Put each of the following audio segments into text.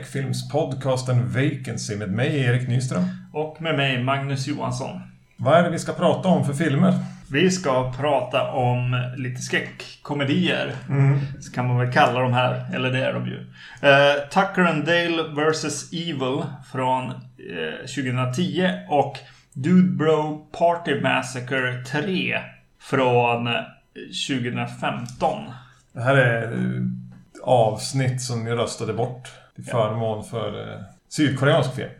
Skräckfilmspodcasten Vacancy med mig Erik Nyström. Och med mig Magnus Johansson. Vad är det vi ska prata om för filmer? Vi ska prata om lite skräckkomedier. Så kan man väl kalla de här. Eller det är de ju. Uh, Tucker and Dale vs. Evil från eh, 2010. Och Dude Bro Party Massacre 3 från eh, 2015. Det här är eh, avsnitt som ni röstade bort till förmån för eh, sydkoreansk film.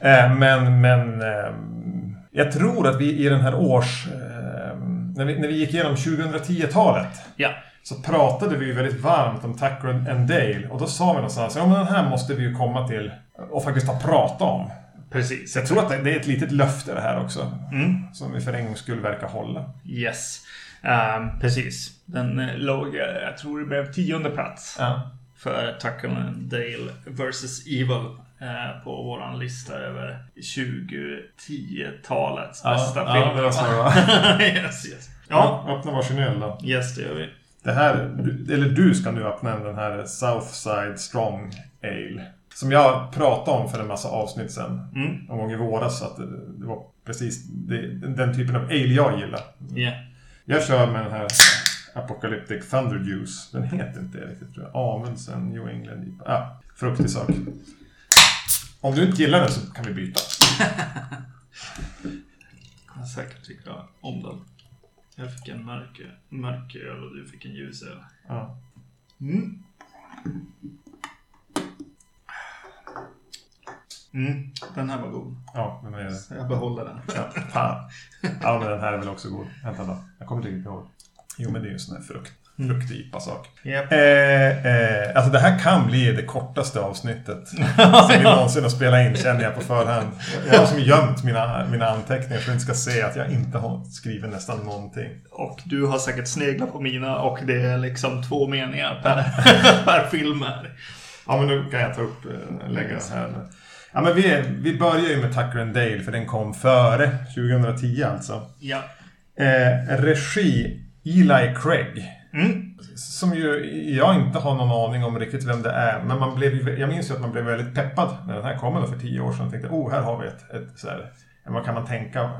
Eh, men, men eh, jag tror att vi i den här års... Eh, när, vi, när vi gick igenom 2010-talet Ja. så pratade vi ju väldigt varmt om Tucker and Dale. Och då sa vi någonstans ja men den här måste vi ju komma till och faktiskt ha prata om. Precis. Jag tror att det är ett litet löfte det här också. Mm. Som vi för en gångs skull verkar hålla. Yes. Ehm, precis. Den eh, låg, eh, jag tror det blev tionde plats. Ja. För Tucker and Dale vs. Evil eh, på våran lista över 2010-talets Ja, bästa ja, filmer. det var så det var. yes, yes. Ja, Ja, öppna varsin öl då. yes det gör vi. Det här, eller du ska nu öppna den här Southside Strong Ale. Som jag pratade om för en massa avsnitt sen. Mm. Någon gång i våras. Så att det, det var precis det, den typen av ale jag gillar. Ja. Jag kör med den här Apocalyptic Thunder Juice. Den heter inte det riktigt tror jag. Amundsen, New England. Ja, fruktig sak. Om du inte gillar den så kan vi byta. Jag säkert tycker om den. Jag fick en mörk, mörk öl och du fick en ljus öl. Ja. Mm. Mm, den här var god. Ja, men är. Så jag behåller den. Ja, fan. Ja, men den här är väl också god. Vänta då. Jag kommer inte riktigt ihåg. Jo, men det är ju en sån här frukt. Fruktig IPA-sak. Japp. Eh, eh, alltså det här kan bli det kortaste avsnittet som vi någonsin har spelat in känner jag på förhand. Jag har som gömt mina, mina anteckningar för att inte ska se att jag inte har skrivit nästan någonting. Och du har säkert sneglat på mina och det är liksom två meningar per, per film här. Ja, men nu kan jag ta upp, eh, lägga här. Ja, men vi, vi börjar ju med Tucker and Dale för den kom före 2010 alltså. Ja. Eh, regi Eli Craig. Mm. Som ju jag inte har någon aning om riktigt vem det är. Men man blev jag minns ju att man blev väldigt peppad när den här kom för tio år sedan. Jag tänkte, oh, här har vi ett, ett så här, vad kan man tänka, eh,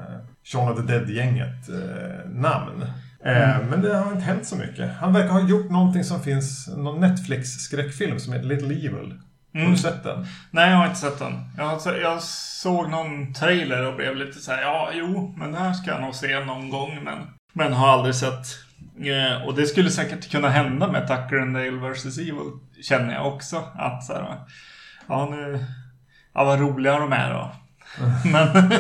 Shaun of the Dead-gänget eh, namn. Eh, Men det har inte hänt så mycket. Han verkar ha gjort någonting som finns, någon Netflix-skräckfilm som heter Little Evil. Har Mm. du sett den? Nej, jag har inte sett den. Jag, har, jag såg någon trailer och blev lite så här, ja, jo, men det här ska jag nog se någon gång, men, men har aldrig sett. Eh, och det skulle säkert kunna hända med Tucker and Dale vs. Evil, känner jag också. Att så här, ja nu, ja vad roliga de är då. men,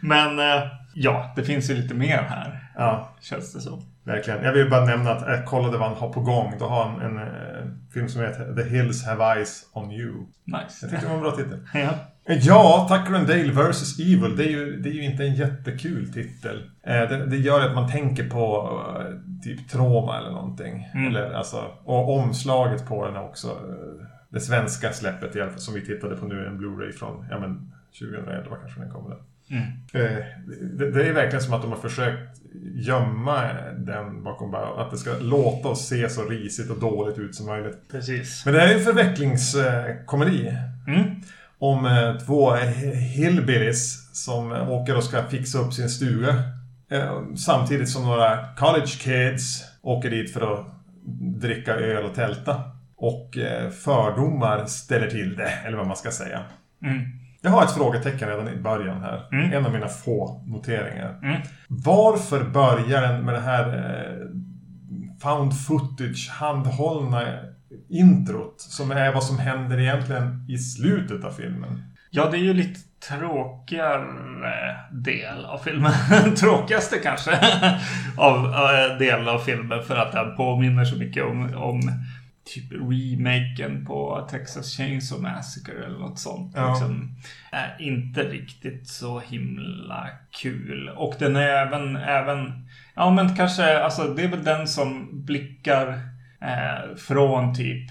men, eh, ja, det finns ju lite mer här, Ja, känns det som. Verkligen. Jag vill bara nämna att jag kollade vad han har på gång. Då har han en eh, film som heter The Hills Have Eyes On You. Jag Nice. tyckte det var en bra titel. Ja. Ja, Tucker and Dale vs. Evil. Det är, ju, det är ju inte en jättekul titel. Eh, det, det gör att man tänker på eh, typ trauma eller någonting. Mm. Eller, alltså, och omslaget på den också eh, det svenska släppet i alla fall, som vi tittade på nu. En Blu-ray från ja, men 2011 kanske den kommer. Där. Mm. Eh, det, är verkligen som att de har försökt gömma den bakom bara att det ska låta och se så risigt och dåligt ut som möjligt. Precis. Men det här är en förvecklingskomedi. Mm. Om eh, två hillbillies som åker och ska fixa upp sin stuga. Eh, samtidigt som några college kids åker dit för att dricka öl och tälta. Och fördomar ställer till det, eller vad man ska säga. Mm. Jag har ett frågetecken redan i början här. Mm. En av mina få noteringar. Mm. Varför börjar den med det här eh, found footage, handhållna introt? Som är vad som händer egentligen i slutet av filmen. Ja, det är ju lite tråkigare del av filmen. Tråkigaste kanske av äh, del av filmen för att den påminner så mycket om, om typ remaken på Texas Chainsaw Massacre eller något sånt. Ja. Liksom, är inte riktigt så himla kul. Och den är även, även ja men kanske, alltså det är väl den som blickar eh, från typ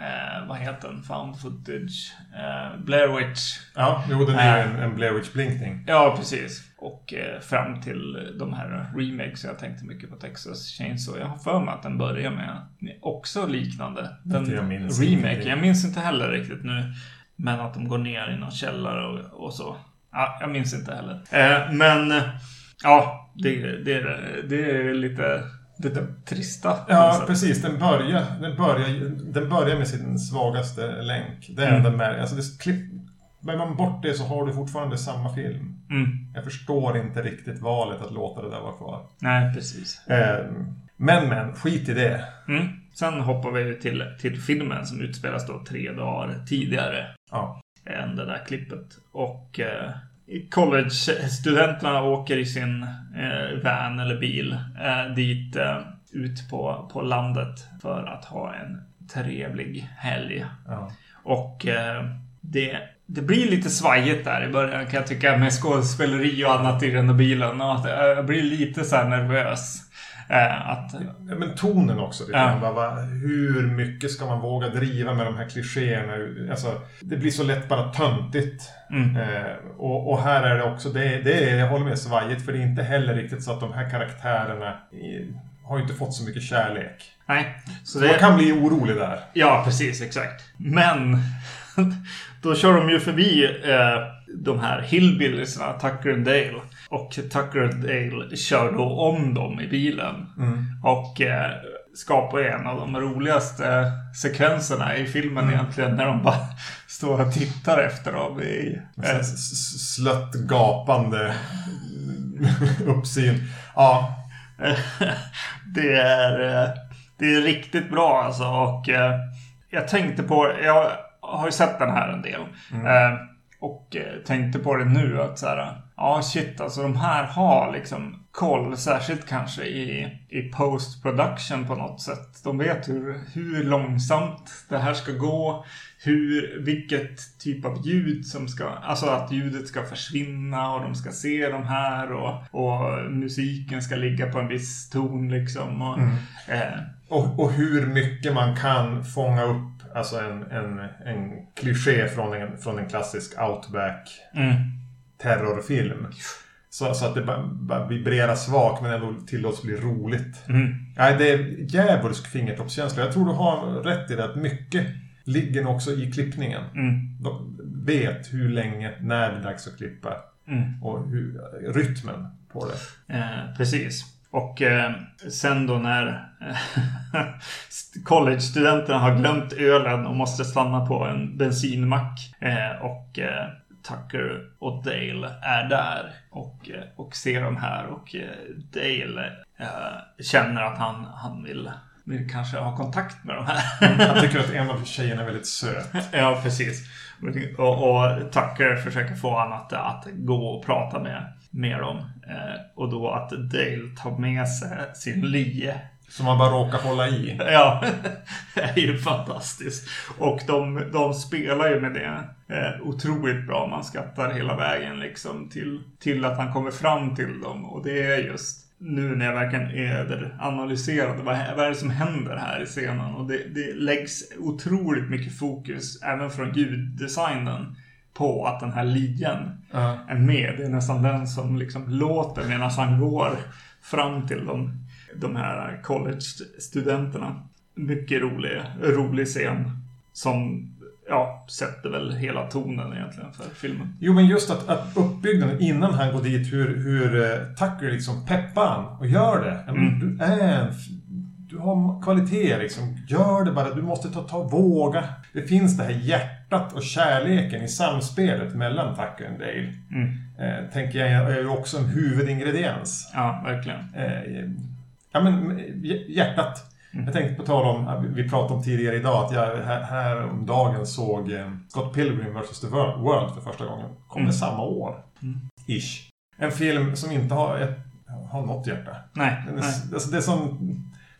Eh, vad heter den? Found footage. Eh, Blair Witch. Ja, jo, den är ju Äh. en, en Blair Witch blinkning. Ja, precis. och eh, fram till de här remakes. Jag tänkte mycket på Texas Chainsaw. Jag har för mig att den börjar med också liknande. Den jag minns remake. inte. Jag minns inte heller riktigt nu. Men att de går ner i någon källare och, och så. Ja, jag minns inte heller. Eh, men eh, ja, det, det, är- det är lite, lite trista. på något Ja, precis. Den börjar, den, börjar, den börjar med sin svagaste länk. Det är Mm. den med, alltså det, klipp, men man bort det så har du fortfarande samma film. Mm. Jag förstår inte riktigt valet att låta det där vara kvar. Nej, precis. Eh, men, men, skit i det. Mm. Sen hoppar vi till, till filmen som utspelas då tre dagar tidigare Ja. än det där klippet. Och eh, college-studenterna åker i sin eh, van eller bil eh, dit eh, ut på, på landet för att ha en trevlig helg. Ja. Och eh, det, det blir lite svajigt där i början kan jag tycka med skådespeleri och annat i den där bilen. Och jag blir lite så här nervös. Eh, att, Ja, Men tonen också. Lite Ja. Bara, va, hur mycket ska man våga driva med de här klichéerna? Alltså, det blir så lätt bara töntigt. mm, Eh, och, och här är det också, det, det är, jag håller med, svajigt. För det är inte heller riktigt så att de här karaktärerna har ju inte fått så mycket kärlek. nej, så Så man kan bli orolig där. Ja, precis, exakt. Men då kör de ju förbi eh, de här hillbilliesarna, Tucker and Dale. Och Tucker Dale kör då om dem i bilen. Och eh, skapar en av de roligaste sekvenserna i filmen egentligen. När de bara står och tittar efter dem i... Eh, Slött gapande uppsyn. Ja, det, är, eh, det är riktigt bra alltså. Och eh, jag tänkte på, jag har ju sett den här en del. Eh, och eh, tänkte på det nu att så här, ja shit alltså de här har liksom koll, särskilt kanske i, i post production på något sätt. De vet hur, hur långsamt det här ska gå, hur, vilket typ av ljud som ska, alltså att ljudet ska försvinna och de ska se de här och, och musiken ska ligga på en viss ton liksom. Och, eh, och, och hur mycket man kan fånga upp alltså en, en, en kliché från en, från en klassisk outback mm, terrorfilm. Så, så att det bara, bara vibrerar svagt men ändå tillåts bli roligt. mm, Nej, det är djävulsk fingertoppskänsla. Jag tror du har rätt i det att mycket ligger också i klippningen. mm, De vet hur länge, när det är dags att klippa mm. och hur, rytmen på det. Eh, precis. Och eh, sen då när eh, college-studenterna har glömt ölen och måste stanna på en bensinmack eh, och eh, Tucker och Dale är där och, eh, och ser de här och eh, Dale eh, känner att han, han vill, vill kanske ha kontakt med de här. Jag tycker att en av tjejerna är väldigt söt. Ja, precis. Och, och Tucker försöker få honom att, att gå och prata med, med dem. Eh, och då att Dale tar med sig sin lie. Som man bara råkar hålla i. Ja, det är ju fantastiskt. Och de, de spelar ju med det eh, otroligt bra. Man skrattar hela vägen liksom till, till att han kommer fram till dem. Och det är just nu när jag verkligen överanalyserade vad, vad är det som händer här i scenen. Och det, det läggs otroligt mycket fokus, även från ljuddesignen, på att den här lien Ja. är med. Det är nästan den som liksom låter medan han går fram till de, de här college-studenterna. Mycket rolig, rolig scen som ja, sätter väl hela tonen egentligen för filmen. Jo, men just att, att uppbyggnaden innan han går dit, hur, hur eh, Tucker liksom peppar han och gör det. Mm. Du är du har kvalitet liksom. Gör det bara. Du måste ta, ta våga. Det finns det här hjärtat och kärleken i samspelet mellan Tucker och Dale. Mm. Eh, tänker jag är ju också en huvudingrediens. Ja, verkligen. Eh, ja, men hj- hjärtat. Jag tänkte på tal om, vi pratade om tidigare idag, att jag här, här om dagen såg eh, Scott Pilgrim vs. The Wor- World för första gången. Kom Mm. det samma år. Mm. Ish. En film som inte har, ett, har något hjärta. Nej, Den är, nej. alltså det är som,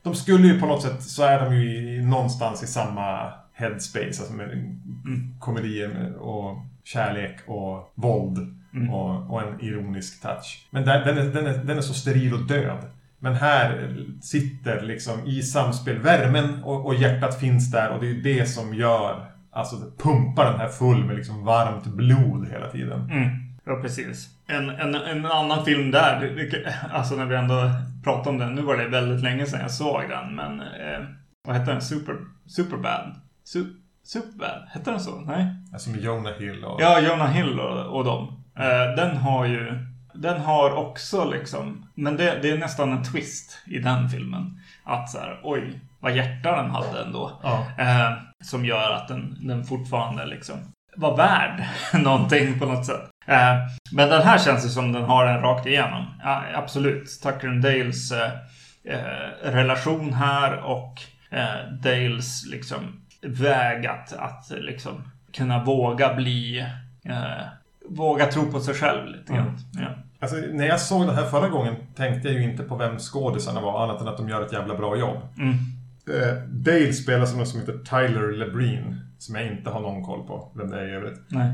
de skulle ju på något sätt, så är de ju i, någonstans i samma headspace. Alltså med Mm. komedier med- och kärlek och våld. Mm. Och, och en ironisk touch. Men där, den, är, den, är, den är så steril och död. Men här sitter liksom i samspel värmen och, och hjärtat finns där och det är det som gör Alltså pumpar den här full med liksom varmt blod hela tiden. Mm. Ja, precis. En, en, en annan film där, det- det- alltså när vi ändå pratar om den, nu var det väldigt länge sedan jag såg den, men eh, vad hette den? Super, Superbad? Su, Superbad? Hette den så? Nej? Alltså med Jonah Hill och... Ja, Jonah Hill och, och dem. Eh, den har ju, den har också liksom, men det, det är nästan en twist i den filmen. Att så här, oj, vad hjärta den hade ändå. Ja. Eh, som gör att den, den fortfarande liksom var värd någonting på något sätt. Eh, men den här känns ju som den har den rakt igenom. Ja, absolut. Tucker and Dales eh, eh, relation här och eh, Dales liksom väg att, att liksom kunna våga bli eh, våga tro på sig själv lite grann. Ja. Alltså, när jag såg den här förra gången tänkte jag ju inte på vem skådisarna var, annat än att de gör ett jävla bra jobb. Mm. Eh, Dale spelar som någon som heter Tyler Lebreen, som jag inte har någon koll på vem det är i övrigt. Nej.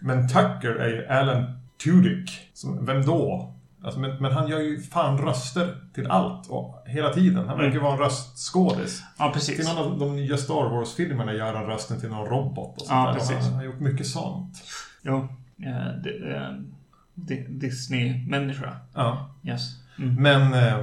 Men Tucker är ju Alan Tudyk. Som, vem då? Alltså, men, men han gör ju fan röster till allt och hela tiden. Han verkar ju vara en röstskådis. Ja, Till precis. någon av de nya Star Wars-filmerna gör han rösten till någon robot och sånt Ja, där. Precis. Han har gjort mycket sånt. Jo. Eh, di- eh, di- Disney-människa. Ja. Yes. Mm. Men eh,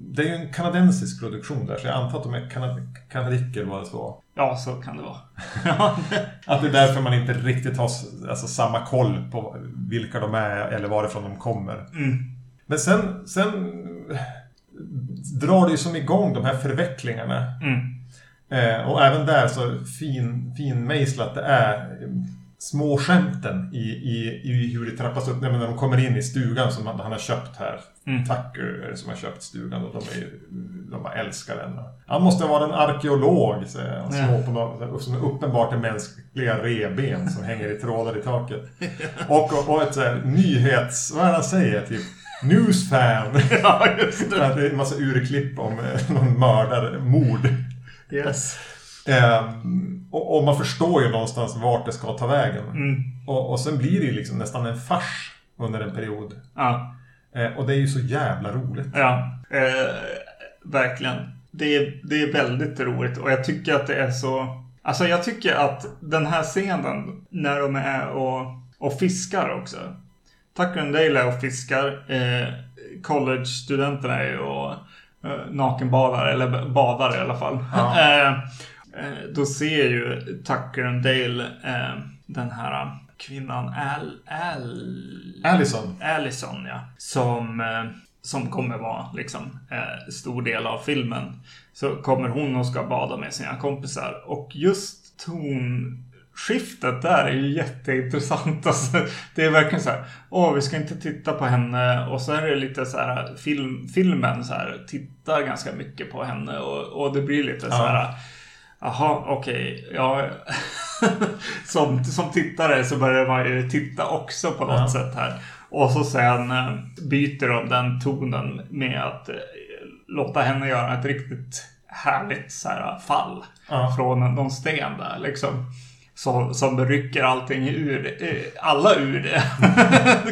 det är ju en kanadensisk produktion där, så jag antar att de är kana kanadiker båda två. Ja, så kan det vara. Ja, Att det är därför man inte riktigt har alltså, samma koll på vilka de är eller varifrån de kommer. mm. Men sen, sen drar det ju som igång de här förvecklingarna. Mm. Eh, och även där så fin, finmejslat det är små skämten i, i, i hur det trappas upp. Nej, när de kommer in i stugan som han, han har köpt här. Mm. Tucker som har köpt stugan och de, är, de bara älskar den. Han måste vara en arkeolog, säger han. Slår Ja. på något som är uppenbart är mänskliga reben som hänger i trådar i taket. Och, och, och ett så här, nyhets... Vad är det han säger? Typ newsfan. ja, just det. det är en massa urklipp om eh, någon mördare, mord. Yes. Ehm, och, och man förstår ju någonstans vart det ska ta vägen. Mm. Och, och sen blir det ju liksom nästan en fars under en period. Ja. Eh, och det är ju så jävla roligt. Ja. Eh, verkligen. Det är, det är väldigt roligt och jag tycker att det är så... Alltså jag tycker att den här scenen när de är och, och fiskar också. Tucker and Dale är och fiskar. Eh, College-studenterna är ju och eh, nakenbadar, eller badar i alla fall. Ja. Eh, eh, då ser ju Tucker and Dale eh, den här kvinnan Al... Al... Allison. Allison, ja. Som, eh, som kommer vara liksom eh, stor del av filmen. Så kommer hon och ska bada med sina kompisar. Och just tonskiftet där är ju jätteintressant. Alltså, det är verkligen så här. Åh, vi ska inte titta på henne. Och så är det lite så här. Film, filmen så här tittar ganska mycket på henne. Och, och det blir lite så här. Jaha, okej. Ja. som, som tittare så börjar man ju titta också på något Ja. sätt här. Och så sen eh, byter de den tonen med att eh, låta henne göra ett riktigt härligt så här, fall. Ja. Från någon sten där liksom. Som, som rycker allting ur, eh, alla ur det.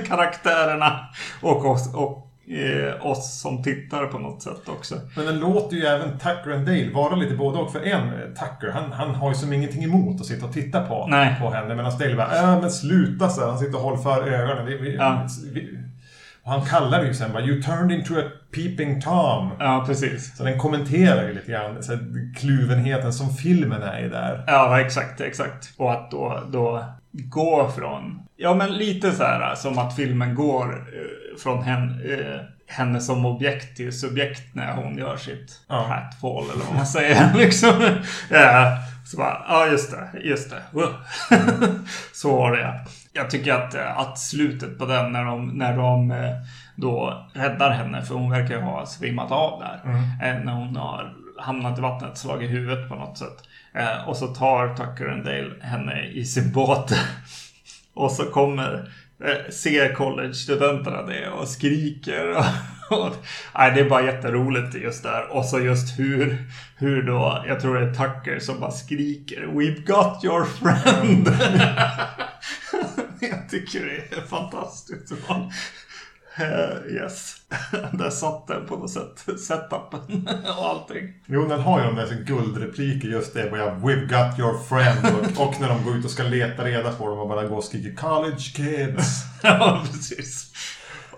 Karaktärerna och oss, och, eh, oss som tittar på något sätt också. Men den låter ju även Tucker and Dale vara lite både och. För en, eh, Tucker, han, han har ju som ingenting emot att sitta och titta på, Nej. på henne. Medan Dale bara, äh, men sluta så här. Han sitter och håller för ögonen. Vi, vi, Ja. vi, han kallar det ju sen bara, You turned into a peeping Tom. Ja, precis. Så den kommenterar ju lite grann så kluvenheten som filmen är i där. Ja, exakt, exakt. Och att då, då gå från... Ja, men lite så här som att filmen går eh, från henne, eh, henne som objekt till subjekt när hon gör sitt Ja. hatfall eller vad man säger. liksom. ja, så bara, ja just det, just det. Wow. så var det ja. Jag tycker att, eh, att slutet på den när de, när de eh, då räddar henne, för hon verkar ju ha svimmat av där. Eh, När hon har hamnat i vattnet, slagit huvudet på något sätt. Och så tar Tucker and Dale henne i sin båt. och så kommer, ser college-studenterna det och skriker. Och, och, nej, det är bara jätteroligt just där. Och så just hur, hur då, jag tror det är Tucker som bara skriker We've got your friend. jag tycker det är fantastiskt bra. Eh, yes. Där satt den på något sätt. Setupen och allting. Jo, den har ju de där guldrepliker just det. Jag, We've got your friend. Och, och när de går ut och ska leta reda på dem och bara går och skriker College kids. ja, precis.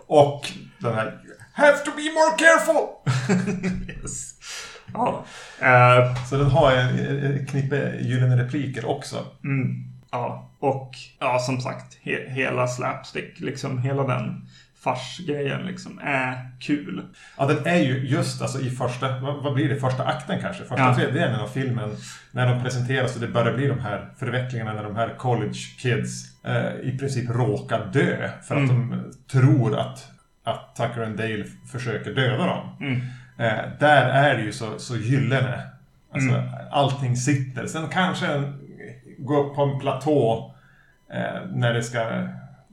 Och den här Have to be more careful! yes. Ja. Uh, så den har en knippe gyllene repliker också. Mm. Ja, och ja, som sagt, he hela slapstick, liksom hela den farsgrejen liksom är kul. Ja, den är ju just alltså i första, vad blir det, första akten kanske? Första ja. tredjedelen av filmen. När de presenteras och det börjar bli de här förvecklingarna när de här college kids eh, i princip råkar dö. För att mm. de tror att, att Tucker and Dale försöker döda dem. Mm. Eh, där är det ju så, så gyllene. Alltså, mm. Allting sitter. Sen kanske en, gå upp på en platå eh, när, det ska,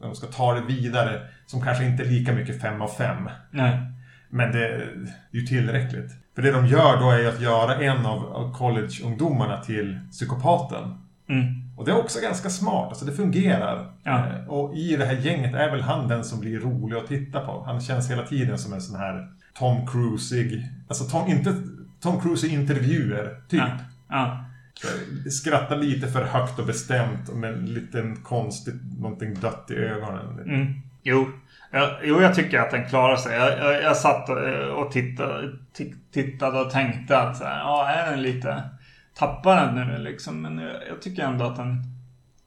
när de ska ta det vidare som kanske inte är lika mycket fem av fem. Nej. Men det är ju tillräckligt. För det de gör då är att göra en av college-ungdomarna till psykopaten. Mm. Och det är också ganska smart, alltså det fungerar. Ja. Eh, och i det här gänget är väl han den som blir rolig att titta på. Han känns hela tiden som en sån här Tom Cruisig, alltså Tom, inte Tom Cruise i intervjuer, typ. Ja. Ja. Skrattar lite för högt och bestämt med en liten konstigt, någonting dött i ögonen. Mm. Jo. Jag, jo, jag tycker att den klarar sig. Jag, jag, jag satt och tittade, tittade och tänkte att ja, är den lite... Tappar den nu liksom? Men jag, jag tycker ändå att den...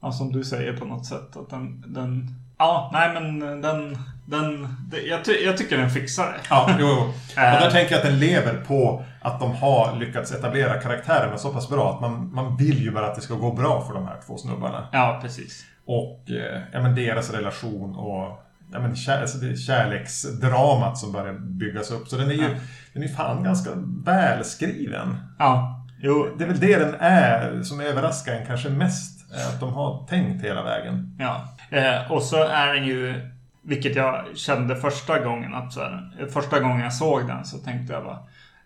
Ja, som du säger på något sätt. Att den... den ja, nej men den... den jag, ty, jag tycker den fixar det. Ja, jo, jo. Och där tänker jag att den lever på att de har lyckats etablera karaktärerna så pass bra att man, man vill ju bara att det ska gå bra för de här två snubbarna. Ja, precis. Och eh, ja, men deras relation och ja, men kär, alltså det kärleksdramat som börjar byggas upp. Så den är ju ja. den är fan ganska välskriven. Ja, jo. Det är väl det den är som överraskar en kanske mest. Att de har tänkt hela vägen. Ja, eh, och så är den ju, vilket jag kände första gången, att så här, första gången jag såg den så tänkte jag bara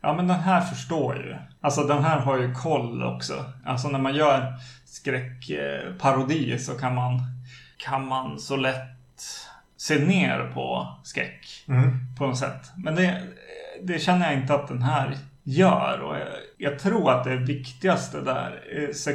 Ja men den här förstår ju. Alltså den här har ju koll också. Alltså när man gör skräckparodi så kan man, kan man så lätt se ner på skräck. Mm. På något sätt. Men det, det känner jag inte att den här gör. Och jag, jag tror att det viktigaste där, eh, se,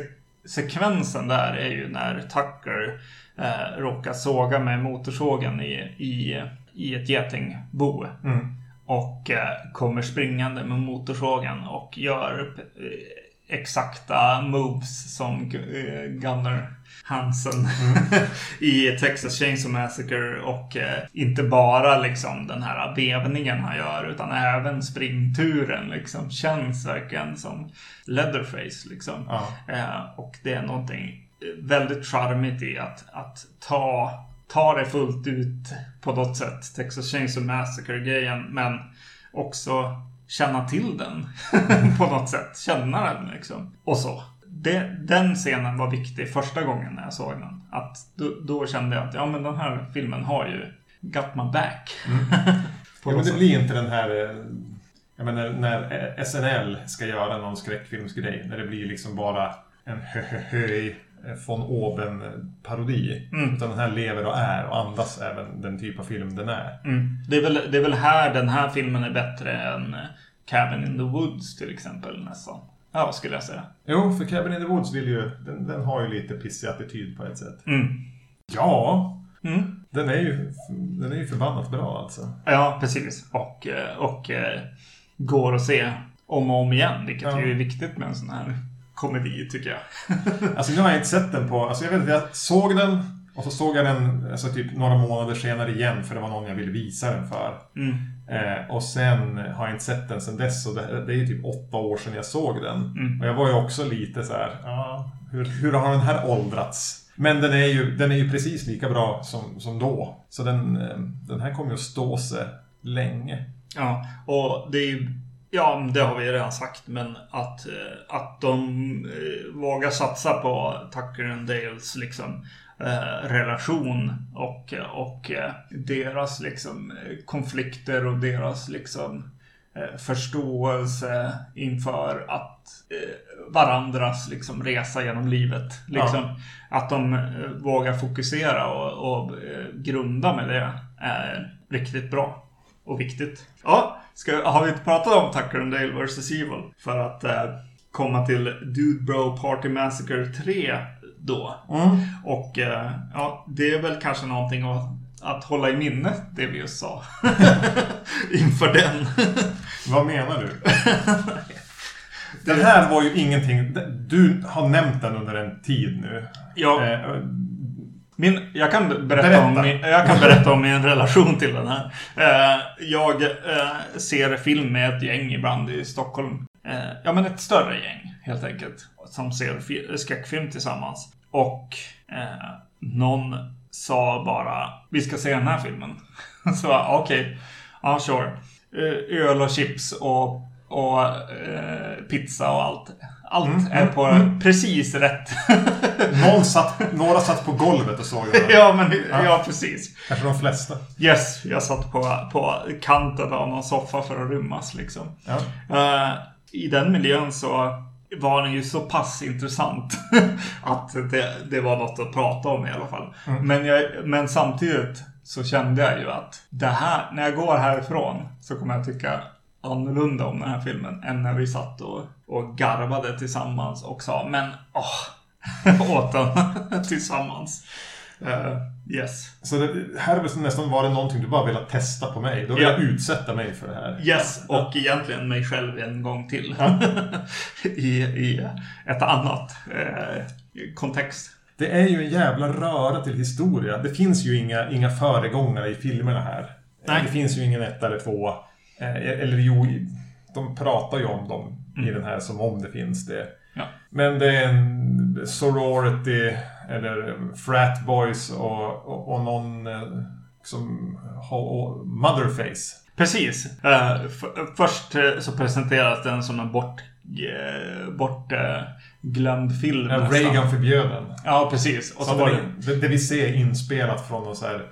sekvensen där är ju när Tucker eh, råkar såga med motorsågen i, i, i ett getingbo. Mm. Och eh, kommer springande med motorsågen och gör eh, exakta moves som eh, Gunnar Hansen mm. i Texas Chainsaw Massacre och inte bara liksom den här vevningen han gör utan även springturen liksom känns verkligen som Leatherface liksom. Ja. Och det är någonting väldigt charmigt i att, att ta, ta det fullt ut på något sätt, Texas Chainsaw Massacre-grejen, men också känna till den på något sätt. Känna den liksom. Och så. Det, den scenen var viktig första gången när jag såg den. Att då, då, kände jag att ja, men den här filmen har ju got my back. Mm. ja, men det blir inte den här... Eh, jag menar, när SNL ska göra någon skräckfilmsgrej. När det blir liksom bara en hö hö hö von oben-parodi. Mm. Utan den här lever och är och andas även den typ av film den är. Mm. Det, är väl, det är väl här den här filmen är bättre än Cabin in the Woods till exempel nästan. Ja, skulle jag säga. Jo, för Cabin in the Woods vill ju, den, den har ju lite pissig attityd på ett sätt. Mm. Ja, Mm. Den är ju, den är ju förbannat bra alltså. Ja, precis. Och, eh, och eh, går att se om och om igen, vilket ja. ju är viktigt med en sån här komedi tycker jag. alltså nu har jag inte sett den på, alltså jag vet inte, jag såg den och så såg jag den alltså, typ några månader senare igen för det var någon jag ville visa den för. Mm. Eh, och sen har jag inte sett den sen dess och det, det är ju typ åtta år sedan jag såg den. Mm. Och jag var ju också lite så här, ja, hur, hur har den här åldrats? Men den är ju, den är ju precis lika bra som, som då. Så den, eh, den här kommer ju att stå sig länge. Ja, och det är ju Ja, det har vi redan sagt, men att, eh, att de eh, vågar satsa på Tucker and Dales liksom, eh, relation och, och deras liksom, konflikter och deras liksom, förståelse inför att varandras liksom, resa genom livet. Liksom, ja. Att de vågar fokusera och, och grunda med det är riktigt bra. Och viktigt. Ja, ska, har vi inte pratat om Tucker and Dale vs. Evil? För att eh, komma till Dude Bro Party Massacre 3 då. Mm. Och eh, ja, det är väl kanske någonting att, att hålla i minnet, det vi just sa. Inför den. Vad menar du? Den här var ju ingenting... Du har nämnt den under en tid nu. Ja, Eh, min, jag, kan berätta Berätta. Om min, jag kan berätta om min relation till den här. Eh, jag eh, ser film med ett gäng ibland i Stockholm. Eh, ja, men ett större gäng helt enkelt. Som ser fi- skräckfilm tillsammans. Och någon sa bara, vi ska se den här filmen. Så okej, ja sure. Öl och chips och, och pizza och allt. Allt är på precis rätt. någon satt, några satt på golvet och såg här. ja, men ja, precis. Kanske de flesta. Yes, jag satt på, på kanten av någon soffa för att rymmas liksom. Ja. Eh, I den miljön så var den ju så pass intressant att det, det var något att prata om i alla fall. Men, jag, men samtidigt så kände jag ju att det här, när jag går härifrån så kommer jag tycka annorlunda om den här filmen än när vi satt och, och garvade tillsammans och sa men åh, åt den tillsammans. Eh, yes. Så det, här är väl nästan var det någonting du bara ville testa på mig. Då vill Ja. jag utsätta mig för det här. Yes, och egentligen mig själv en gång till. I, I ett annat eh, kontext. Det är ju en jävla röra till historia. Det finns ju inga, inga föregångare i filmerna här. Nej. Det finns ju ingen ett eller två. Eh, Eller jo, de pratar ju om dem i den här som om det finns det. Men det är en sorority eller frat boys och, och, och någon eh, som har motherface. Precis. Eh, först eh, så presenteras den som en bort, bort glömd film. Ja. Reagan förbjöd den. Ja, precis. Och Så så var det... det, det vi ser inspelat från någon så här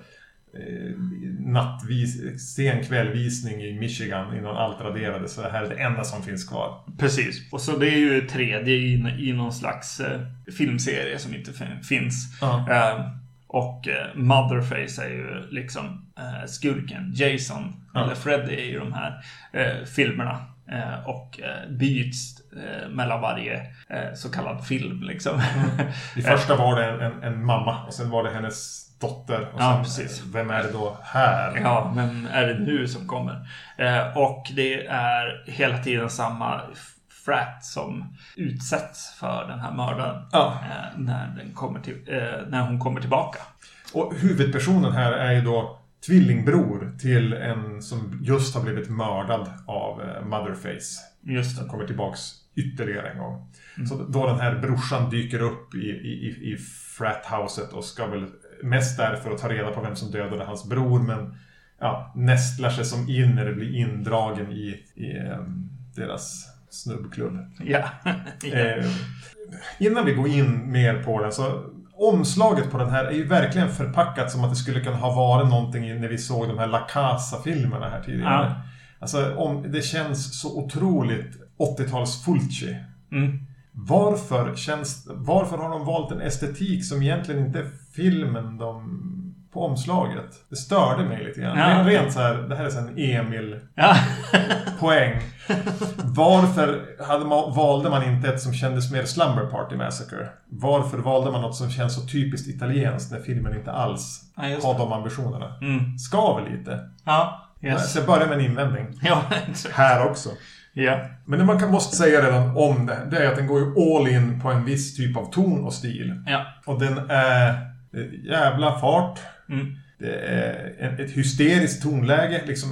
nattvis, sen kvällvisning i Michigan innan allt raderades. Så det här är det enda som finns kvar. Precis. Och så det är ju tredje i, i någon slags eh, filmserie som inte fin- finns. Ja. Eh, och eh, Motherface är ju liksom eh, skurken. Jason, Ja. eller Freddy är ju de här eh, filmerna. Eh, och eh, byts eh, mellan varje eh, så kallad film liksom. I första var det en, en, en mamma och sen var det hennes dotter. Och Ja, sen, precis. Vem är det då här? Ja, men är det nu som kommer? Eh, och det är hela tiden samma frat som utsätts för den här mördaren. Ja. Eh, när, den kommer till, eh, när hon kommer tillbaka. Och huvudpersonen här är ju då tvillingbror till en som just har blivit mördad av eh, Motherface. Just Som det. kommer tillbaks ytterligare en gång. Så då den här brorsan dyker upp i, i, i- i frathouset och ska väl mest därför att ta reda på vem som dödade hans bror men ja, nästlar sig som in eller blir indragen i, i ehm, deras snubbklubb. Ja. Eh, innan vi går in mer på den så Omslaget på den här är ju verkligen förpackat som att det skulle kunna ha varit någonting när vi såg de här La Casa-filmerna här tidigare. Ja. Alltså, om, det känns så otroligt 80-tals Fulci. Mm. Varför, känns, varför har de valt en estetik som egentligen inte är filmen de, på omslaget? Det störde mig lite grann. Ja. Rent så här, det här är en Emil-poäng. Ja. Varför hade man, valde man inte ett som kändes mer Slumber Party Massacre? Varför valde man något som känns så typiskt italienskt när filmen inte alls Ja, har de ambitionerna? Mm. Skaver lite. Ja. Yes. Så jag börjar med en invändning. Ja, exakt. Här också. Ja. Men det man kan, måste säga redan om det, det är att den går ju all in på en viss typ av ton och stil. Ja. Och den är jävla fart. Mm. Det är ett hysteriskt tonläge. Liksom,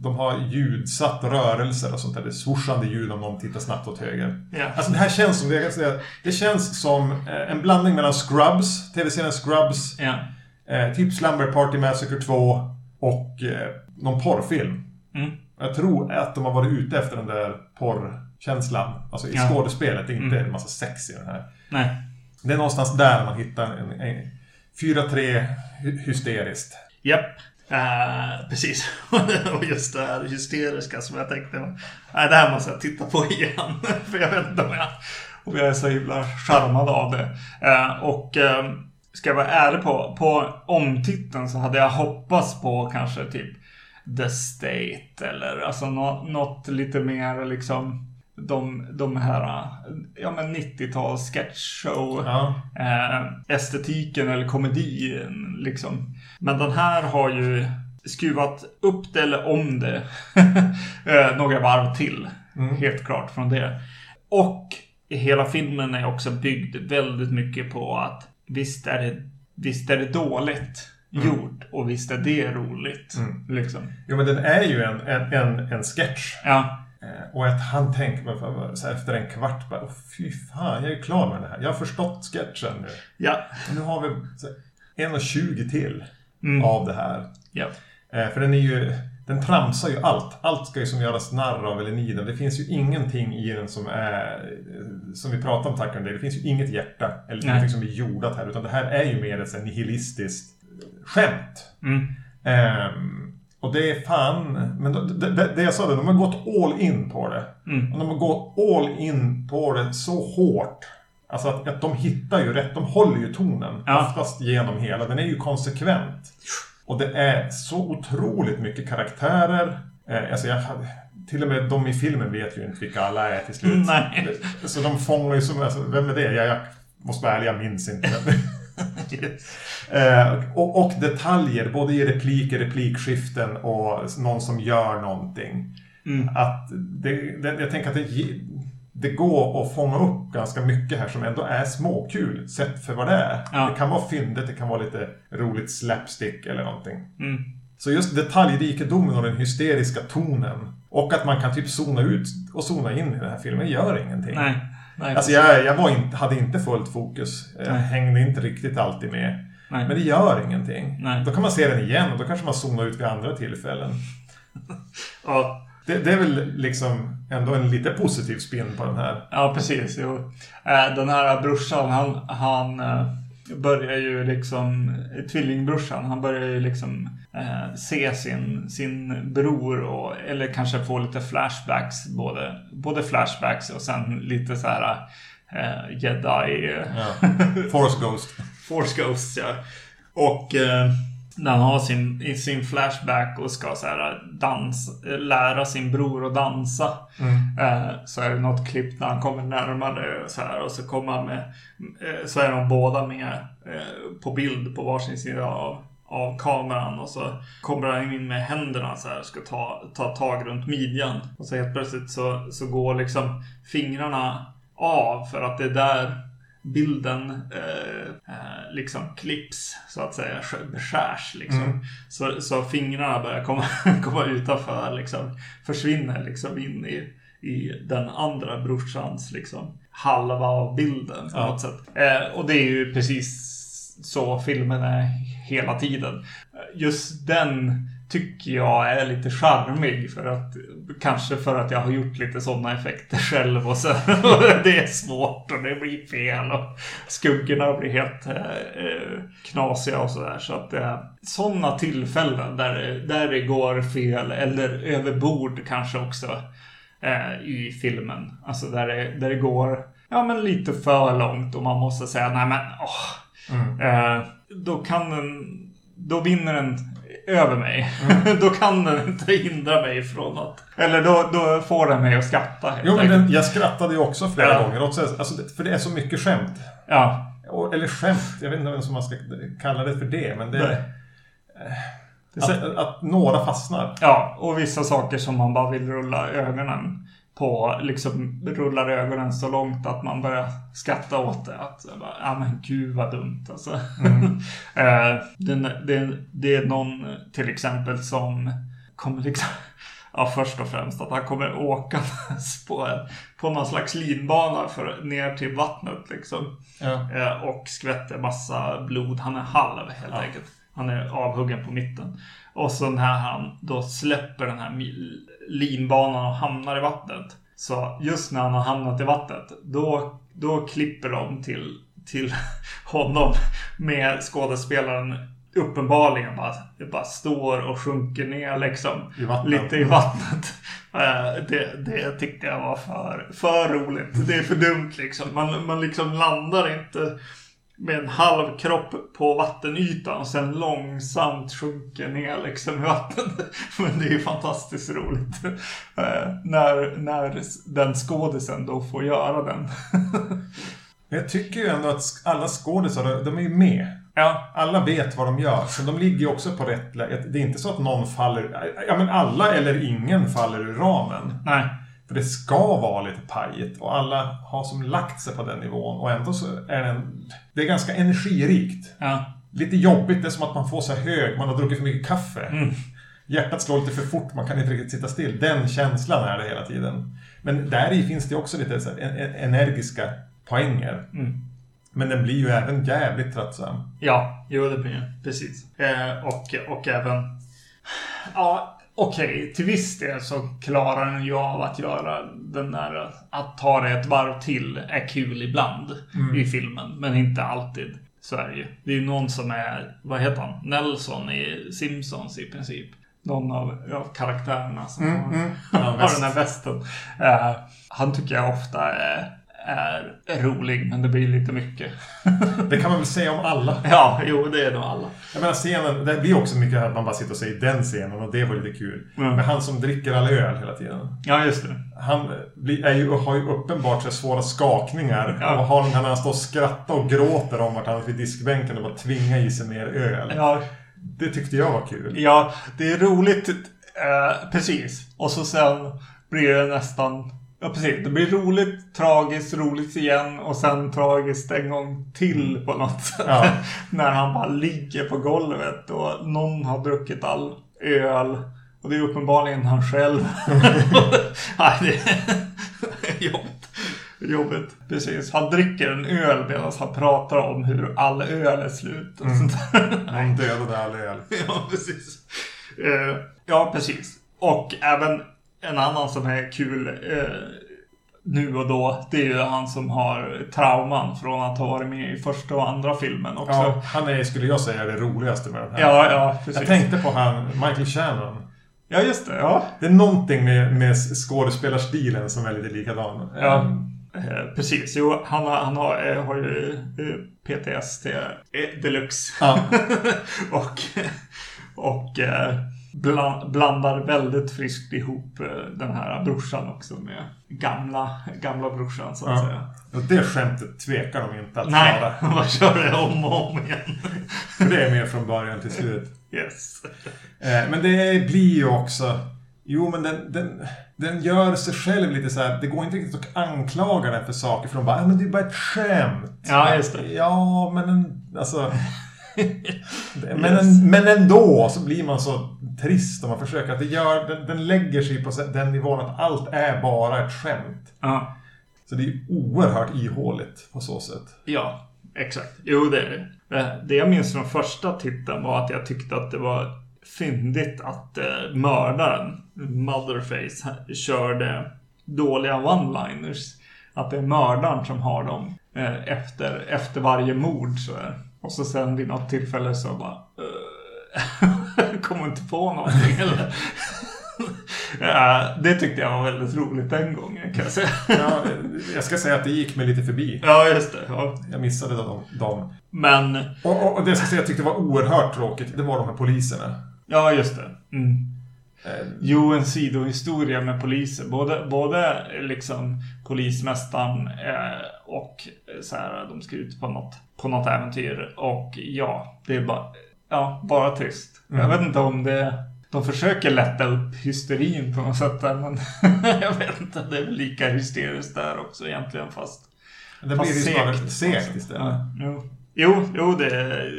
de har ljudsatt rörelser och sånt där. Det är swooshande ljud om någon tittar snabbt åt höger. Ja. Alltså det här känns som, det, säga, det känns som eh, en blandning mellan Scrubs, tv-serien Scrubs, Ja. eh, typ Slumber Party Massacre 2 och eh, någon porrfilm. Mm. Jag tror att de har varit ute efter den där porrkänslan. Alltså i Ja. skådespelet, inte Mm. en massa sex i den här. Nej. Det är någonstans där man hittar en, en 4-3 hy- hysteriskt. Japp. Eh, precis. och just det här hysteriska som jag tänkte. Nej, det här måste jag titta på igen. För jag vet inte om jag, om jag är så himla charmad av det. Eh, och eh, ska jag vara ärlig på, på omtiteln så hade jag hoppats på kanske typ The State eller alltså nå, något lite mer liksom de, de här ja, men 90-tals sketchshow Ja. eh, estetiken eller komedin liksom. Men den här har ju skruvat upp det eller om det eh, några varv till. Helt klart från det. Och hela filmen är också byggd väldigt mycket på att visst är det, visst är det dåligt gjort och visst är det roligt. Liksom. Jo, men den är ju en, en, en, en sketch. Ja, Eh, Och att han tänker men fan, så efter en kvart bara, "Åh, fy fan, jag är klar med det här. Jag har förstått sketchen nu. ja, nu har vi så här, 1.20 till Mm. av det här. ja. Eh, För den är ju, den tramsar ju allt. Allt ska ju som göras narr av eller nida. Det finns ju ingenting i den som är, eh, som vi pratade om tack om det. Det finns ju inget hjärta eller Nej. någonting som är jordat här. Utan det här är ju mer ett nihilistiskt skämt. Mm. Ehm, och det är fan, men det, det, det jag sa, det, de har gått all in på det. Mm. Och de har gått all in på det så hårt. Alltså att, att de hittar ju rätt, de håller ju tonen. Ja. Oftast genom hela, den är ju konsekvent. Och det är så otroligt mycket karaktärer. Eh, alltså jag, till och med de i filmen vet ju inte vilka alla är till slut. Nej. Så de fångar ju som, alltså, vem är det? Jag, jag måste vara ärlig, jag minns inte. Eh, och, och detaljer, både i repliker, replikskiften och någon som gör någonting. Mm. Att det, det, jag tänker att det, det går att fånga upp ganska mycket här som ändå är småkul sett för vad det är. Ja. Det kan vara fyndigt, det kan vara lite roligt slapstick eller någonting. Mm. Så just detaljrikedomen och den hysteriska tonen och att man kan typ zona ut och zona in i den här filmen gör ingenting. Nej. Nej. Alltså jag, jag var inte, hade inte fullt fokus. Jag Nej. hängde inte riktigt alltid med. Nej. Men det gör ingenting. Nej. Då kan man se den igen och då kanske man zonar ut vid andra tillfällen. Ja, Det, det är väl liksom ändå en lite positiv spin på den här. Ja, precis. Jo. Eh, Den här brorsan, han, han eh, börjar ju liksom, tvillingbrorsan, han börjar ju liksom eh, se sin, sin bror och, eller kanske få lite flashbacks, både, både flashbacks och sen lite så här eh, jedi, Ja. Force Ghost. force ghosts ja. Och eh, när han har sin, i sin flashback och ska så här dans, eh, lära sin bror att dansa. Eh, så är det något klipp när han kommer närmare så här, och så kommer han med, eh, så är de båda med eh, på bild på varsin sida av, av kameran och så kommer han in med händerna så här, ska ta, ta tag runt midjan. Och så helt plötsligt så, så går liksom fingrarna av för att det är där bilden eh, eh, liksom klipps så att säga, sk- beskärs liksom. Mm. Så, så fingrarna börjar komma, komma utanför liksom, försvinner liksom in i, i den andra brorsans liksom halva av bilden på Ja. något sätt. Eh, och det är ju precis så filmen är hela tiden. Just den tycker jag är lite charmig för att kanske för att jag har gjort lite sådana effekter själv och så det är svårt och det blir fel och skuggorna blir helt eh, knasiga och sådär så att eh, sådana tillfällen där, där det går fel eller överbord kanske också eh, i filmen. Alltså där det, där det går ja, men lite för långt och man måste säga nej men åh. Mm. Eh, då kan den, då vinner den över mig. då kan den inte hindra mig från att, eller då, då får den mig att skratta Jo, men den, jag skrattade ju också flera Ja. gånger. Också, alltså, för det är så mycket skämt. Ja, Eller skämt, jag vet inte vem som man ska kalla det för det. Men det, Nej. Att, att några fastnar. ja, och vissa saker som man bara vill rulla ögonen på, liksom rullar ögonen så långt att man börjar skratta åt det. Att, ja men gud vad dumt alltså. eh, det, det, det är någon till exempel som kommer liksom, ja först och främst att han kommer åkandes på, på någon slags linbana för, ner till vattnet liksom. Ja. Eh, och skvätter massa blod. Han är halv helt Ja. enkelt. Han är avhuggen på mitten. Och så när han då släpper den här linbanan och hamnar i vattnet. Så just när han har hamnat i vattnet, då, då klipper de till, till honom med skådespelaren uppenbarligen bara, bara står och sjunker ner liksom. I. Lite i vattnet. Eh, det, det tyckte jag var för, för roligt. Det är för dumt liksom. Man, man liksom landar inte med en halv kropp på vattenytan och sen långsamt sjunker ner liksom i vattnet. Men det är ju fantastiskt roligt. Eh, när, när den skådisen då får göra den. Jag tycker ju ändå att alla skådisar, de är ju med. ja, Alla vet vad de gör, så de ligger ju också på rätt läge. Det är inte så att någon faller... Ja, men alla eller ingen faller ur ramen. nej. För det ska vara lite pajigt och alla har som lagt sig på den nivån och ändå så är den... Det är ganska energirikt. Ja, Lite jobbigt, det är som att man får så hög, man har druckit för mycket kaffe. Mm. Hjärtat slår lite för fort, man kan inte riktigt sitta still. Den känslan är det hela tiden. Men där i finns det också lite så här, en- en- energiska poänger. Mm. Men den blir ju även jävligt tröttsam. Ja, jo det blir det. Precis. Eh, och, och även... Ja, okej. Till viss del så klarar den ju av att göra den där... Att ta det ett varv till är kul ibland i filmen. Men inte alltid. Så är det ju. Det är ju någon som är... Vad heter han? Nelson i Simpsons i princip. Någon av ja, karaktärerna som har, Ja, har den här västen. Eh, han tycker jag ofta är, är rolig, men det blir lite mycket. Det kan man väl säga om alla. Ja, jo, det är nog alla. Jag menar scenen, det blir också mycket att man bara sitter och säger den scenen och det var lite kul. Mm. Men han som dricker all öl hela tiden. Ja, just det. Han är ju, har ju uppenbart så svåra skakningar. Ja. Och har den här när han står och skrattar och gråter om vart han vid diskbänken och bara tvingar i sig mer öl. Ja, Det tyckte jag var kul. ja det är roligt. Eh, precis. Och så sen blir det nästan... Ja, precis. Det blir roligt, tragiskt, roligt igen och sen tragiskt en gång till på något sätt. Ja. När han bara ligger på golvet och någon har druckit all öl. Och det är uppenbarligen han själv. Nej, det är jobbigt. Jobbigt. Precis. Han dricker en öl medan han pratar om hur all öl är slut. Och sånt där. Någon dödade all öl. Ja, precis. Eh, ja, precis. Och även en annan som är kul eh, nu och då. Det är ju han som har trauman från att ha varit med i första och andra filmen också. Ja, han är, skulle jag säga, det roligaste med den här. ja, ja precis. Jag tänkte på han, Michael Shannon. Ja, just det. Ja. Det är någonting med, med skådespelarstilen som är lite likadan. Ja, eh, precis. Jo, han, har- han har, eh, har ju eh, PTSD eh, deluxe. Ja. och och eh, bland, blandar väldigt friskt ihop eh, den här brorsan också med gamla, gamla brorsan så att Ja. säga. Och det skämtet tvekar de inte att Nej, köra. man kör det om och om igen. Det är med från början till slut. Yes. Eh, Men det blir ju också... Jo, men den, den, den gör sig själv lite så här. Det går inte riktigt att anklaga den för saker. För de bara, "Ja, men det är bara ett skämt. Ja, just det. Ja, men en, alltså... men, en, men ändå så blir man så trist om man försöker. Att det gör, den, den lägger sig på den nivån att allt är bara ett skämt. Ja. Så det är oerhört ihåligt på så sätt. Ja, exakt. Jo, det är det. Eh, Det jag minns från första titeln var att jag tyckte att det var fyndigt att eh, mördaren, Motherface, körde dåliga one-liners. Att det är mördaren som har dem eh, efter, efter varje mord. Så här. Och så sen vid något tillfälle så bara... Uh, kommer inte på någonting eller? Ja, det tyckte jag var väldigt roligt den gången kan jag säga. Ja, jag ska säga att det gick mig lite förbi. Ja, just det. Ja. Jag missade dem. dem. Men, Och, och, och det jag ska säga jag tyckte var oerhört tråkigt, det var de här poliserna. ja just det. Mm. Eh, Jo, en sidohistoria med poliser. Både, både liksom polismästaren eh, och så här, de ska ut på något, på något äventyr. Och ja, det är bara, ja, bara trist. Jag Mm. vet inte om det... De försöker lätta upp hysterin på något sätt där, men jag vet inte. Det är väl lika hysteriskt där också egentligen, fast... det blir fast ju snarare segt istället. Ja, jo. Jo, det är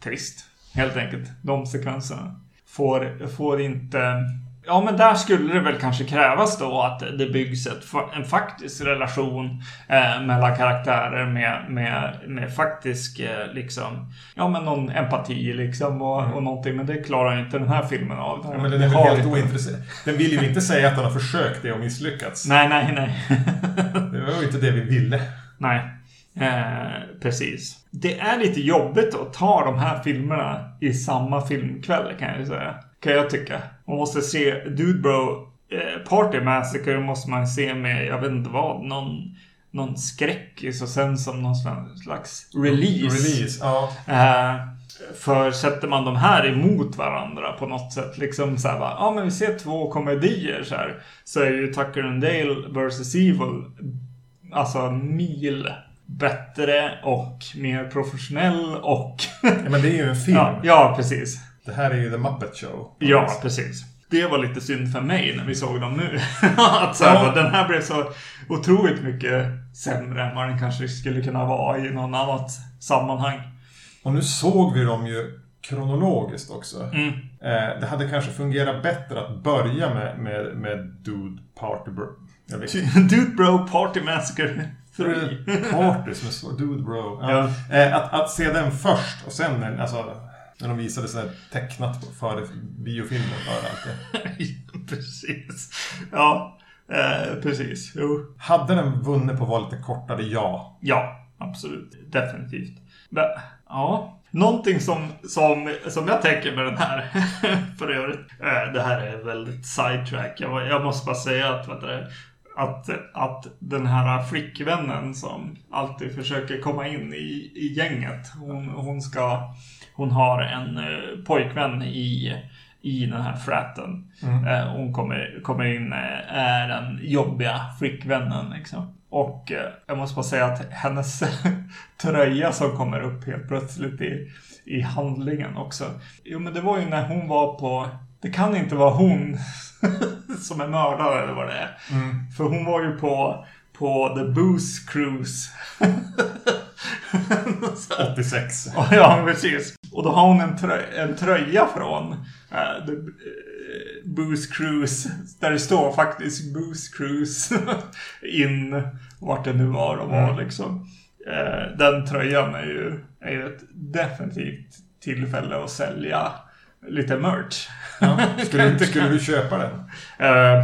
trist. Helt enkelt. De sekvenserna. Får, får inte... Ja, men där skulle det väl kanske krävas då att det byggs ett, en faktisk relation eh, mellan karaktärer med, med, med faktisk, eh, liksom, ja men någon empati liksom och, och någonting. Men det klarar inte den här filmen av. Mm. Ja, men den är väl helt ointresserad. Den vill ju inte säga att den har försökt det och misslyckats. Nej, nej, nej. Det var ju inte det vi ville. Nej, eh, precis. Det är lite jobbigt att ta de här filmerna i samma filmkväll kan jag ju säga. Kan jag tycka. Man måste se Dude Bro eh, Party Massacre måste man se med, jag vet inte vad, någon någon skräckis och sen som någon slags release. Release, ja. Eh, för sätter man de här emot varandra på något sätt, liksom så här bara, ja men vi ser två komedier så här, så är ju Tucker and Dale vs. Evil, alltså mil bättre och mer professionell och... ja men det är ju en film. Ja, ja, precis. Det här är ju The Muppet Show. Ja, precis. Det var lite synd för mig när vi såg dem nu. att så här, Ja. Den här blev så otroligt mycket sämre än vad den kanske skulle kunna vara i någon annat sammanhang. Och nu såg vi dem ju kronologiskt också. Mm. Eh, det hade kanske fungerat bättre att börja med, med, med Dude Party Bro. Dude Bro Party Massacre 3. Party som är så. Dude Bro. Ja. Eh, att, att se den först och sen alltså, när de visade sig tecknat före biofilmen. Före allt det. precis. Ja, eh, precis. Jo. Hade den vunnit på att vara lite kortare? Ja. Ja, absolut. Definitivt. Men, ja. Någonting som, som, som jag tänker med den här, för övrigt. Eh, det här är väldigt sidetrack. Jag, jag måste bara säga att, vet du, att, att den här flickvännen som alltid försöker komma in i, i gänget. Hon, hon ska, hon har en eh, pojkvän i, i den här fratten. Eh, hon kommer, kommer in, eh, är den jobbiga flickvännen liksom. Och eh, jag måste bara säga att hennes tröja som kommer upp helt plötsligt i, i handlingen också. Jo men det var ju när hon var på, det kan inte vara hon som är mördare eller vad det är. För hon var ju på, på The Booze Cruise. 86. Ja, precis. Och då har hon en, trö en tröja från uh, The uh, Booze Cruise. Där det står faktiskt Booze Cruise in vart det nu var och var liksom. Eh, den tröjan är ju, är ju ett definitivt tillfälle att sälja lite merch. Ja. Skulle, du- skulle du köpa den? Eh,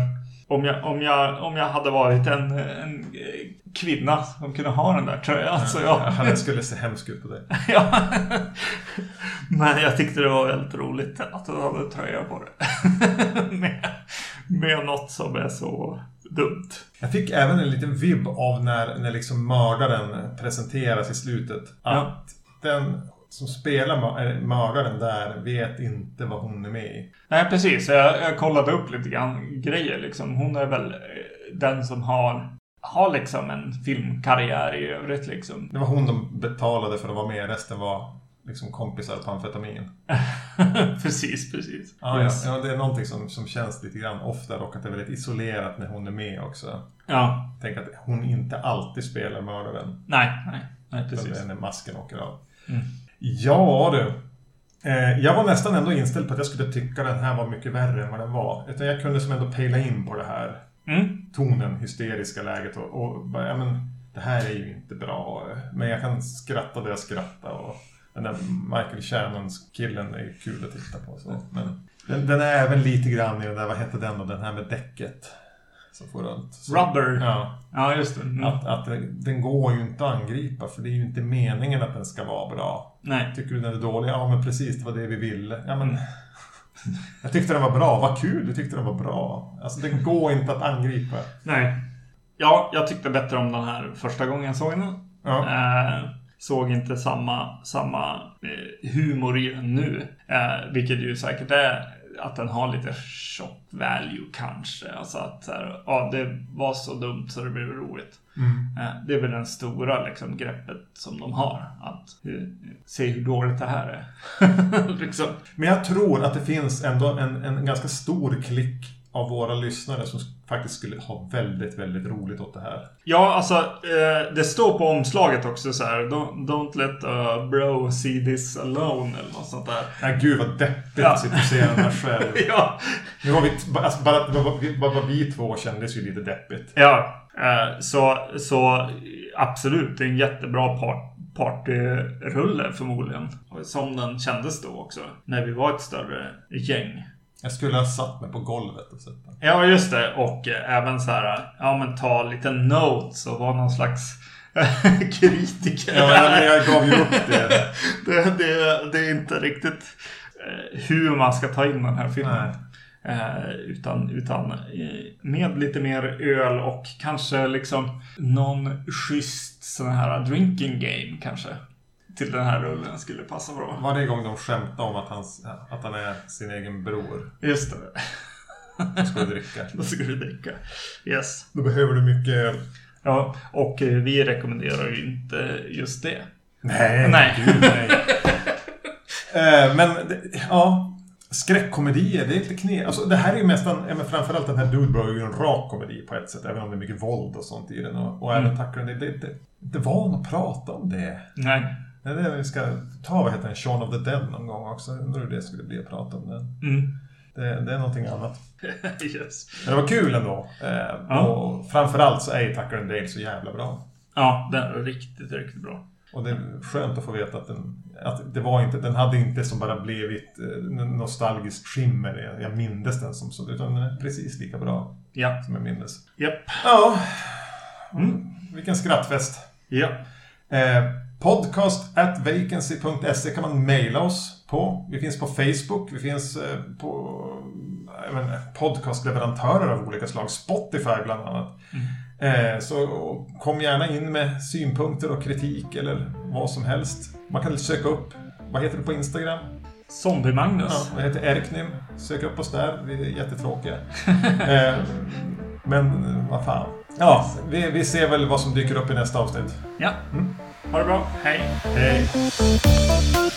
om, jag, om, jag, om jag hade varit en, en kvinna som kunde ha den där tröjan så ja. Ja, den skulle se hemsk ut på dig. Ja. Men jag tyckte det var väldigt roligt att du hade tröja på det. med, med något som är så dumt. Jag fick även en liten vibb av när, när liksom mördaren presenteras i slutet. Att Ja. den som spelar mör- äh, mördaren där vet inte vad hon är med i. Nej, precis. Jag, jag kollade upp lite grann grejer liksom. Hon är väl eh, den som har, har liksom en filmkarriär i övrigt liksom. Det var hon de betalade för att vara med. Resten var liksom kompisar på amfetamin. precis, precis. Ja, Yes. ja, ja, det är någonting som, som känns lite grann där och att det är väldigt isolerat när hon är med också. Ja. Tänk att hon inte alltid spelar mördaren. Nej, nej. Nej, precis. är när masken åker av. Mm. Ja du. Eh, jag var nästan ändå inställd på att jag skulle tycka den här var mycket värre än vad den var. Utan jag kunde som ändå pejla in på det här Mm. tonen, hysteriska läget och, och bara, ja men det här är ju inte bra. Men jag kan skratta där jag skrattar och den där Michael Shannons killen är kul att titta på. Så. Men den, den är även lite grann i den där, vad heter den då, den här med däcket. Som får runt. Så, Rubber. Ja, Ja, just det. Mm. att, att den, går ju inte att angripa för det är ju inte meningen att den ska vara bra. Nej. Tycker du den är dålig? Ja men precis, det var det vi ville. Ja men... Jag tyckte den var bra, vad kul du tyckte den var bra. Alltså den går inte att angripa. Nej. Ja, jag tyckte bättre om den här första gången jag såg den. Ja. Eh, såg inte samma, samma eh, humor i den nu. Eh, vilket ju säkert är att den har lite shock value kanske. Alltså att så här, ja, det var så dumt så det blev roligt. Mm. Eh, det är väl den stora liksom, greppet som de har. Att eh, se hur dåligt det här är. liksom. Men jag tror att det finns ändå en, en ganska stor klick av våra lyssnare som faktiskt skulle ha väldigt, väldigt roligt åt det här. Ja, alltså eh, det står på omslaget också så här. Don't, don't let a bro see this alone eller något sånt där. Nej, gud vad deppigt Ja. att sitta och se den här själv. ja, Nu var vi, alltså bara, bara, bara, bara vi två kändes ju lite deppigt. ja. Eh, så, så absolut, det är en jättebra part, partyrulle förmodligen. Som den kändes då också. När vi var ett större gäng. Jag skulle ha satt mig på golvet och sett den. Ja, just det. Och eh, även så här, ja men ta lite notes och vara någon slags kritiker. Ja, men jag gav ju upp det. det, det, det är inte riktigt eh, hur man ska ta in den här filmen. Eh, utan utan eh, med lite mer öl och kanske liksom någon schysst sån här drinking game kanske. Till den här rullen skulle passa bra. Varje gång de skämtar om att han, att han är sin egen bror. Just det. Då ska du dricka. Då ska du dricka. Yes. Då behöver du mycket öl. Ja, och eh, vi rekommenderar ju inte just det. Nej, Nej. Gud, nej. Eh, men det- ja, skräckkomedier, det är lite knep. Alltså, det här är ju nästan, men framförallt den här Dude Bro är ju en rak komedi på ett sätt. Även om det är mycket våld och sånt i den. Och, och även tack vare det, det är inte, inte van att prata om det. Nej. Det är det vi ska ta, vad heter den, Shaun of the Dead någon gång också. Undrar hur det skulle bli att prata om den. Mm. Det, det är någonting annat. yes. Men det var kul ändå. Eh, Ja. Och framförallt så är ju Tucker and Dale så jävla bra. Ja, den är riktigt, riktigt bra. Och det är skönt att få veta att den, att det var inte, den hade inte som bara blivit eh, nostalgiskt skimmer. Jag- Jag mindes den som så, utan den är precis lika bra Ja. som jag mindes. Japp. Ja, mm. vilken skrattfest. Ja. Eh, podcast at vacancy.se kan man mejla oss på. Vi finns på Facebook, vi finns eh, på jag podcastleverantörer av olika slag. Spotify bland annat. Eh, så kom gärna in med synpunkter och kritik eller vad som helst. Man kan söka upp, vad heter det på Instagram? Zombie-Magnus. Ja, vad heter Erknym. Sök upp oss där, vi är jättetråkiga. eh, men vad fan. Ja, vi, vi ser väl vad som dyker upp i nästa avsnitt. Ja. Mm. Ha det bra. Hej. Hej!